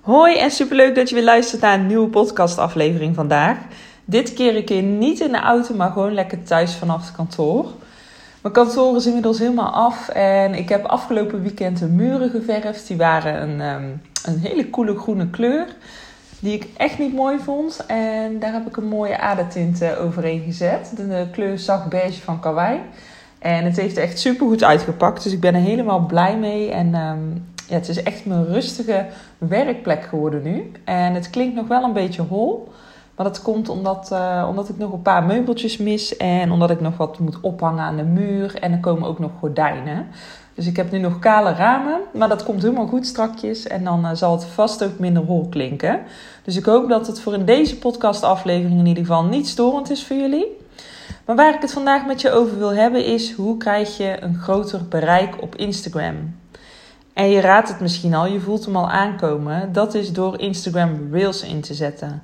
Hoi en superleuk dat je weer luistert naar een nieuwe podcastaflevering vandaag. Dit keer een keer niet in de auto, maar gewoon lekker thuis vanaf het kantoor. Mijn kantoor is inmiddels helemaal af en ik heb afgelopen weekend de muren geverfd. Die waren een, ehm, een hele coole groene kleur, die ik echt niet mooi vond. En daar heb ik een mooie adertint overheen gezet. De kleur zacht beige van Kawaii. En het heeft echt super goed uitgepakt, dus ik ben er helemaal blij mee. En ehm, ja, het is echt mijn rustige werkplek geworden nu. En het klinkt nog wel een beetje hol. Maar dat komt omdat, uh, omdat ik nog een paar meubeltjes mis. En omdat ik nog wat moet ophangen aan de muur. En er komen ook nog gordijnen. Dus ik heb nu nog kale ramen. Maar dat komt helemaal goed strakjes. En dan uh, zal het vast ook minder hol klinken. Dus ik hoop dat het voor in deze podcastaflevering in ieder geval niet storend is voor jullie. Maar waar ik het vandaag met je over wil hebben is hoe krijg je een groter bereik op Instagram. En je raadt het misschien al, je voelt hem al aankomen. Dat is door Instagram Reels in te zetten.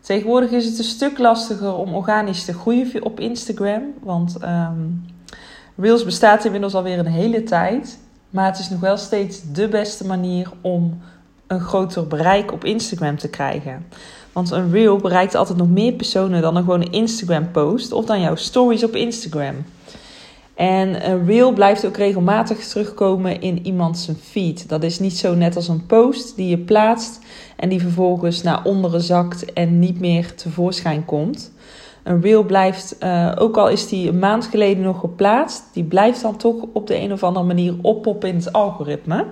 Tegenwoordig is het een stuk lastiger om organisch te groeien op Instagram. Want um, Reels bestaat inmiddels alweer een hele tijd. Maar het is nog wel steeds de beste manier om een groter bereik op Instagram te krijgen. Want een reel bereikt altijd nog meer personen dan een gewone Instagram post of dan jouw stories op Instagram. En een reel blijft ook regelmatig terugkomen in iemands feed. Dat is niet zo net als een post die je plaatst en die vervolgens naar onderen zakt en niet meer tevoorschijn komt. Een reel blijft, uh, ook al is die een maand geleden nog geplaatst, die blijft dan toch op de een of andere manier oppoppen in het algoritme.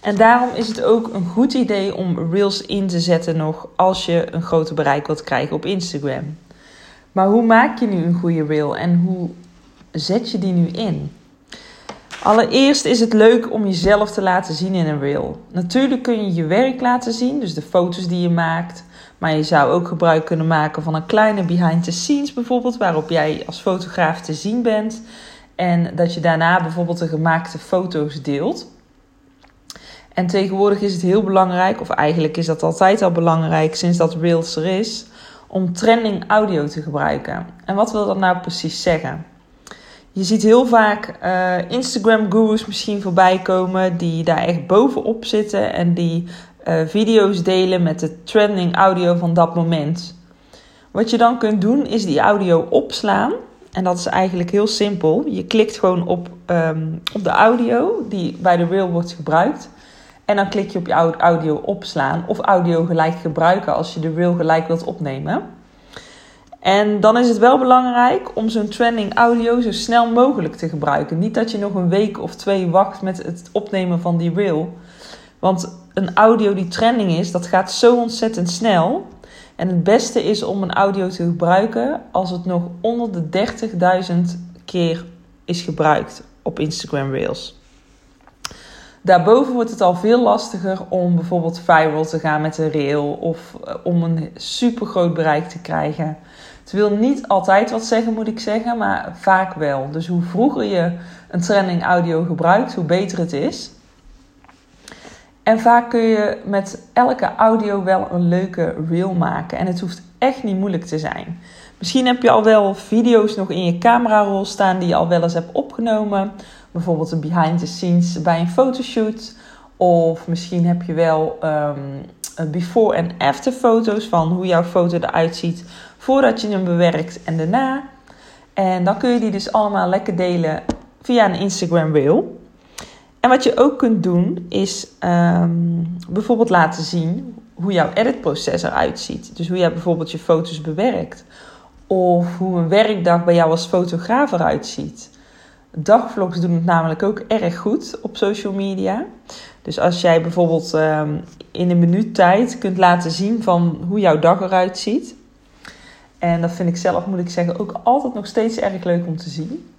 En daarom is het ook een goed idee om reels in te zetten nog als je een groter bereik wilt krijgen op Instagram. Maar hoe maak je nu een goede reel en hoe zet je die nu in? Allereerst is het leuk om jezelf te laten zien in een reel. Natuurlijk kun je je werk laten zien, dus de foto's die je maakt. Maar je zou ook gebruik kunnen maken van een kleine behind the scenes bijvoorbeeld, waarop jij als fotograaf te zien bent. En dat je daarna bijvoorbeeld de gemaakte foto's deelt. En tegenwoordig is het heel belangrijk, of eigenlijk is dat altijd al belangrijk sinds dat Reels er is, om trending audio te gebruiken. En wat wil dat nou precies zeggen? Je ziet heel vaak uh, Instagram-gurus misschien voorbij komen die daar echt bovenop zitten en die uh, video's delen met de trending audio van dat moment. Wat je dan kunt doen is die audio opslaan. En dat is eigenlijk heel simpel. Je klikt gewoon op, um, op de audio die bij de reel wordt gebruikt. En dan klik je op je audio opslaan of audio gelijk gebruiken als je de reel gelijk wilt opnemen. En dan is het wel belangrijk om zo'n trending audio zo snel mogelijk te gebruiken. Niet dat je nog een week of twee wacht met het opnemen van die reel. Want een audio die trending is, dat gaat zo ontzettend snel. En het beste is om een audio te gebruiken als het nog onder de 30.000 keer is gebruikt op Instagram Reels. Daarboven wordt het al veel lastiger om bijvoorbeeld viral te gaan met een reel of eh, om een super groot bereik te krijgen. Het wil niet altijd wat zeggen, moet ik zeggen, maar vaak wel. Dus hoe vroeger je een trending audio gebruikt, hoe beter het is. En vaak kun je met elke audio wel een leuke reel maken. En het hoeft echt niet moeilijk te zijn. Misschien heb je al wel video's nog in je camerarol staan die je al wel eens hebt opgenomen. Bijvoorbeeld een behind the scenes bij een fotoshoot. Of misschien heb je wel um, before en after foto's van hoe jouw foto eruit ziet voordat je hem bewerkt en daarna. En dan kun je die dus allemaal lekker delen via een Instagram reel. En wat je ook kunt doen is um, bijvoorbeeld laten zien hoe jouw editproces eruit ziet. Dus hoe jij bijvoorbeeld je foto's bewerkt. Of hoe een werkdag bij jou als fotograaf eruit ziet. Dagvlogs doen het namelijk ook erg goed op social media. Dus als jij bijvoorbeeld um, in een minuut tijd kunt laten zien van hoe jouw dag eruit ziet. En dat vind ik zelf, moet ik zeggen, ook altijd nog steeds erg leuk om te zien.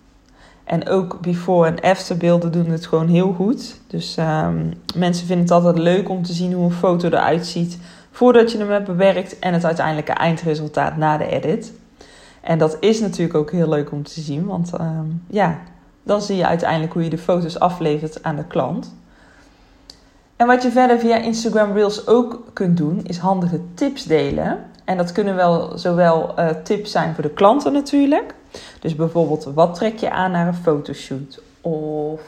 En ook before en after beelden doen het gewoon heel goed. Dus um, mensen vinden het altijd leuk om te zien hoe een foto eruit ziet voordat je hem hebt bewerkt en het uiteindelijke eindresultaat na de edit. En dat is natuurlijk ook heel leuk om te zien, want um, ja, dan zie je uiteindelijk hoe je de foto's aflevert aan de klant. En wat je verder via Instagram Reels ook kunt doen, is handige tips delen. En dat kunnen wel zowel uh, tips zijn voor de klanten natuurlijk. Dus bijvoorbeeld, wat trek je aan naar een fotoshoot? Of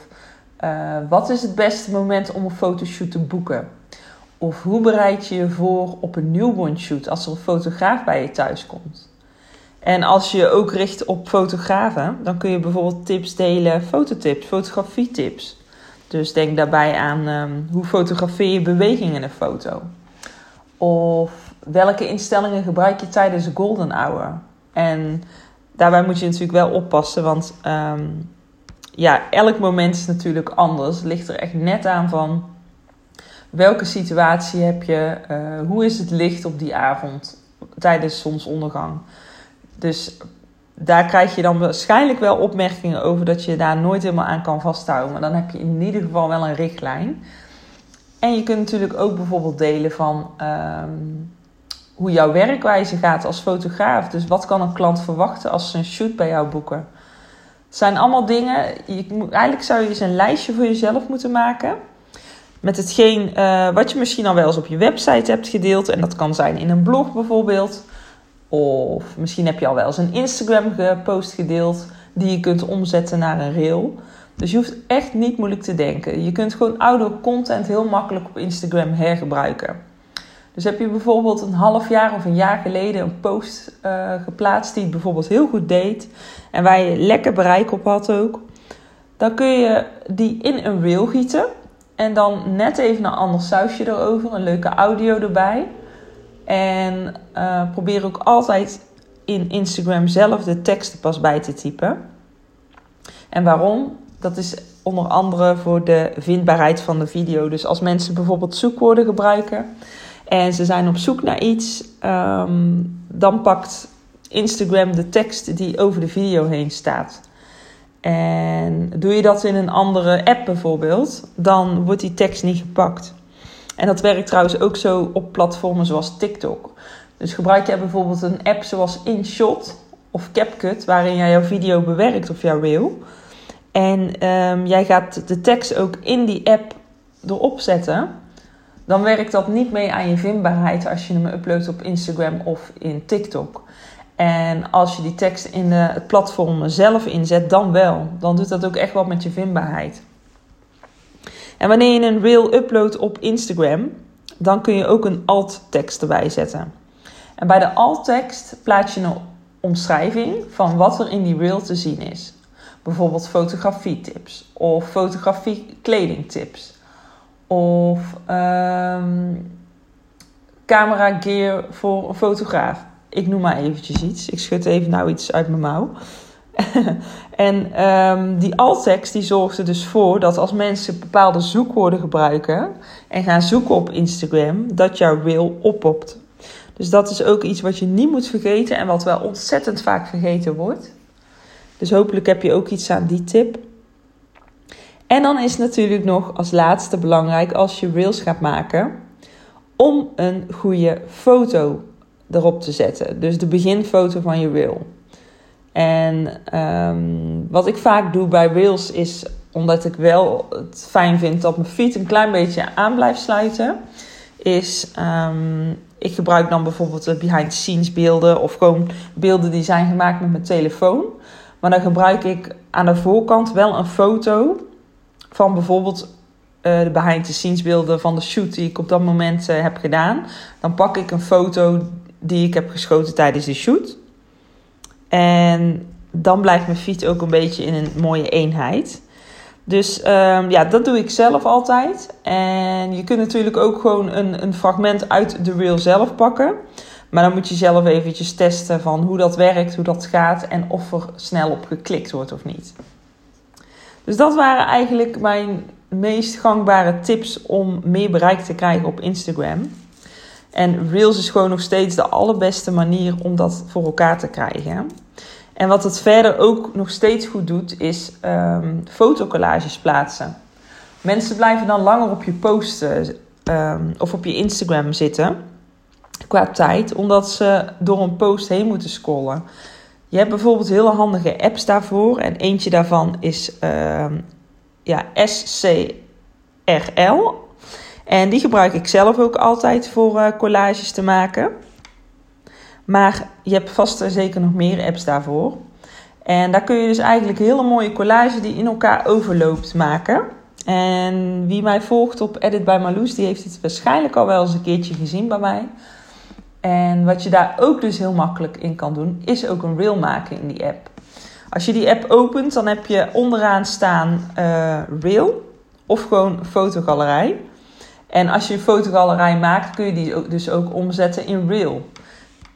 uh, wat is het beste moment om een fotoshoot te boeken? Of hoe bereid je je voor op een newborn shoot als er een fotograaf bij je thuis komt? En als je je ook richt op fotografen, dan kun je bijvoorbeeld tips delen, fototips, fotografietips. Dus denk daarbij aan ehm, hoe fotografeer je beweging in een foto. Of welke instellingen gebruik je tijdens de golden hour? En daarbij moet je natuurlijk wel oppassen, want ehm, ja, elk moment is natuurlijk anders. Het ligt er echt net aan van welke situatie heb je, uh, hoe is het licht op die avond tijdens zonsondergang. Dus daar krijg je dan waarschijnlijk wel opmerkingen over dat je daar nooit helemaal aan kan vasthouden. Maar dan heb je in ieder geval wel een richtlijn. En je kunt natuurlijk ook bijvoorbeeld delen van um, hoe jouw werkwijze gaat als fotograaf. Dus wat kan een klant verwachten als ze een shoot bij jou boeken? Het zijn allemaal dingen. Eigenlijk zou je eens een lijstje voor jezelf moeten maken. Met hetgeen uh, wat je misschien al wel eens op je website hebt gedeeld. En dat kan zijn in een blog bijvoorbeeld. Of misschien heb je al wel eens een Instagram post gedeeld die je kunt omzetten naar een reel. Dus je hoeft echt niet moeilijk te denken. Je kunt gewoon oude content heel makkelijk op Instagram hergebruiken. Dus heb je bijvoorbeeld een half jaar of een jaar geleden een post uh, geplaatst die het bijvoorbeeld heel goed deed en waar je lekker bereik op had ook, dan kun je die in een reel gieten en dan net even een ander sausje erover, een leuke audio erbij. En uh, probeer ook altijd in Instagram zelf de teksten pas bij te typen. En waarom? Dat is onder andere voor de vindbaarheid van de video. Dus als mensen bijvoorbeeld zoekwoorden gebruiken en ze zijn op zoek naar iets, um, dan pakt Instagram de tekst die over de video heen staat. En doe je dat in een andere app bijvoorbeeld, dan wordt die tekst niet gepakt. En dat werkt trouwens ook zo op platformen zoals TikTok. Dus gebruik jij bijvoorbeeld een app zoals InShot of CapCut, waarin jij jouw video bewerkt of jouw reel. En um, jij gaat de tekst ook in die app erop zetten. Dan werkt dat niet mee aan je vindbaarheid als je hem uploadt op Instagram of in TikTok. En als je die tekst in de, het platform zelf inzet, dan wel. Dan doet dat ook echt wat met je vindbaarheid. En wanneer je een reel uploadt op Instagram, dan kun je ook een alt-tekst erbij zetten. En bij de alt-tekst plaats je een omschrijving van wat er in die reel te zien is. Bijvoorbeeld fotografietips of fotografie kledingtips of um, camera gear voor een fotograaf. Ik noem maar eventjes iets. Ik schud even nou iets uit mijn mouw. en um, die alt-tekst die zorgt er dus voor dat als mensen bepaalde zoekwoorden gebruiken en gaan zoeken op Instagram, dat jouw reel oppopt. Dus dat is ook iets wat je niet moet vergeten en wat wel ontzettend vaak vergeten wordt. Dus hopelijk heb je ook iets aan die tip. En dan is natuurlijk nog als laatste belangrijk als je reels gaat maken om een goede foto erop te zetten. Dus de beginfoto van je reel. En um, wat ik vaak doe bij reels is, omdat ik wel het fijn vind dat mijn feed een klein beetje aan blijft sluiten, is um, ik gebruik dan bijvoorbeeld de behind the scenes beelden of gewoon beelden die zijn gemaakt met mijn telefoon. Maar dan gebruik ik aan de voorkant wel een foto van bijvoorbeeld uh, de behind the scenes beelden van de shoot die ik op dat moment uh, heb gedaan. Dan pak ik een foto die ik heb geschoten tijdens de shoot. En dan blijft mijn feed ook een beetje in een mooie eenheid. Dus um, ja, dat doe ik zelf altijd. En je kunt natuurlijk ook gewoon een, een fragment uit de reel zelf pakken. Maar dan moet je zelf eventjes testen van hoe dat werkt, hoe dat gaat en of er snel op geklikt wordt of niet. Dus dat waren eigenlijk mijn meest gangbare tips om meer bereik te krijgen op Instagram. En Reels is gewoon nog steeds de allerbeste manier om dat voor elkaar te krijgen. En wat het verder ook nog steeds goed doet, is um, fotocollages plaatsen. Mensen blijven dan langer op je posten um, of op je Instagram zitten qua tijd, omdat ze door een post heen moeten scrollen. Je hebt bijvoorbeeld hele handige apps daarvoor. En eentje daarvan is uh, ja, SCRL. En die gebruik ik zelf ook altijd voor uh, collages te maken. Maar je hebt vast en zeker nog meer apps daarvoor. En daar kun je dus eigenlijk hele mooie collage die in elkaar overloopt maken. En wie mij volgt op Edit by Marloes, die heeft het waarschijnlijk al wel eens een keertje gezien bij mij. En wat je daar ook dus heel makkelijk in kan doen, is ook een reel maken in die app. Als je die app opent, dan heb je onderaan staan uh, reel of gewoon fotogalerij. En als je een fotogalerij maakt, kun je die dus ook omzetten in reel.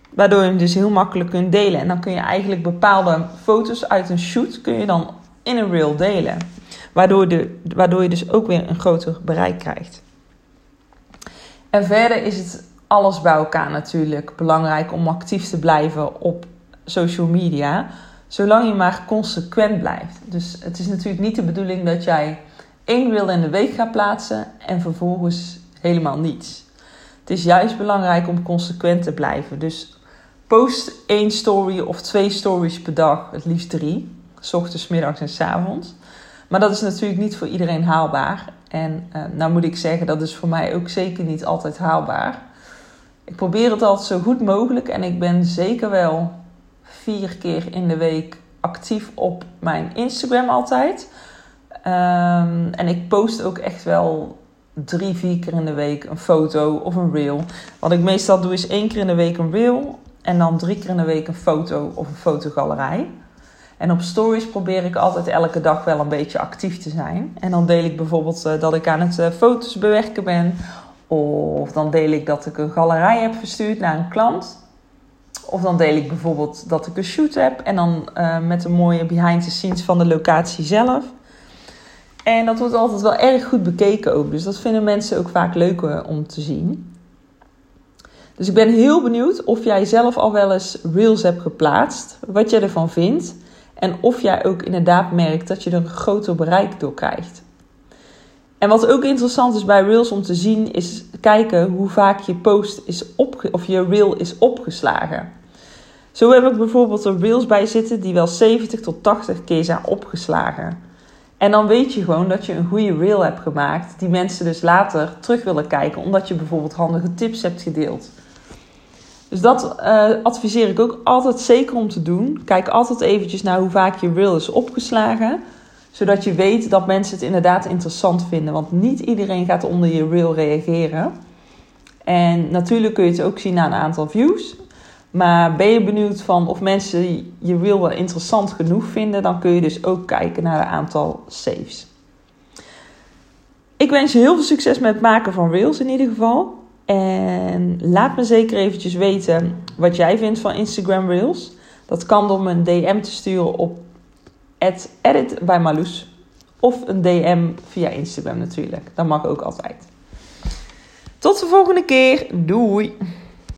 Waardoor je hem dus heel makkelijk kunt delen. En dan kun je eigenlijk bepaalde foto's uit een shoot kun je dan in een reel delen. Waardoor, de, waardoor je dus ook weer een groter bereik krijgt. En verder is het alles bij elkaar natuurlijk belangrijk om actief te blijven op social media. Zolang je maar consequent blijft. Dus het is natuurlijk niet de bedoeling dat jij één reel in de week gaat plaatsen en vervolgens helemaal niets. Het is juist belangrijk om consequent te blijven. Dus post één story of twee stories per dag, het liefst drie. S ochtends, middags en s avonds. Maar dat is natuurlijk niet voor iedereen haalbaar. En uh, nou moet ik zeggen, dat is voor mij ook zeker niet altijd haalbaar. Ik probeer het altijd zo goed mogelijk en ik ben zeker wel vier keer in de week actief op mijn Instagram altijd. Um, en ik post ook echt wel drie, vier keer in de week een foto of een reel. Wat ik meestal doe is één keer in de week een reel en dan drie keer in de week een foto of een fotogalerij. En op stories probeer ik altijd elke dag wel een beetje actief te zijn. En dan deel ik bijvoorbeeld uh, dat ik aan het uh, foto's bewerken ben. Of dan deel ik dat ik een galerij heb verstuurd naar een klant. Of dan deel ik bijvoorbeeld dat ik een shoot heb. En dan uh, met een mooie behind the scenes van de locatie zelf. En dat wordt altijd wel erg goed bekeken ook. Dus dat vinden mensen ook vaak leuk om te zien. Dus ik ben heel benieuwd of jij zelf al wel eens reels hebt geplaatst. Wat jij ervan vindt. En of jij ook inderdaad merkt dat je er een groter bereik door krijgt. En wat ook interessant is bij Reels om te zien, is kijken hoe vaak je post is opge of je Reel is opgeslagen. Zo heb ik bijvoorbeeld er Reels bij zitten die wel 70 tot 80 keer zijn opgeslagen. En dan weet je gewoon dat je een goede reel hebt gemaakt, die mensen dus later terug willen kijken, omdat je bijvoorbeeld handige tips hebt gedeeld. Dus dat uh, adviseer ik ook altijd zeker om te doen. Kijk altijd eventjes naar hoe vaak je reel is opgeslagen. Zodat je weet dat mensen het inderdaad interessant vinden. Want niet iedereen gaat onder je reel reageren. En natuurlijk kun je het ook zien aan een aantal views. Maar ben je benieuwd van of mensen je reel wel interessant genoeg vinden, dan kun je dus ook kijken naar het aantal saves. Ik wens je heel veel succes met het maken van reels in ieder geval. En laat me zeker eventjes weten wat jij vindt van Instagram Reels. Dat kan door me een DM te sturen op edit bij Marloes. Of een DM via Instagram natuurlijk. Dat mag ook altijd. Tot de volgende keer. Doei!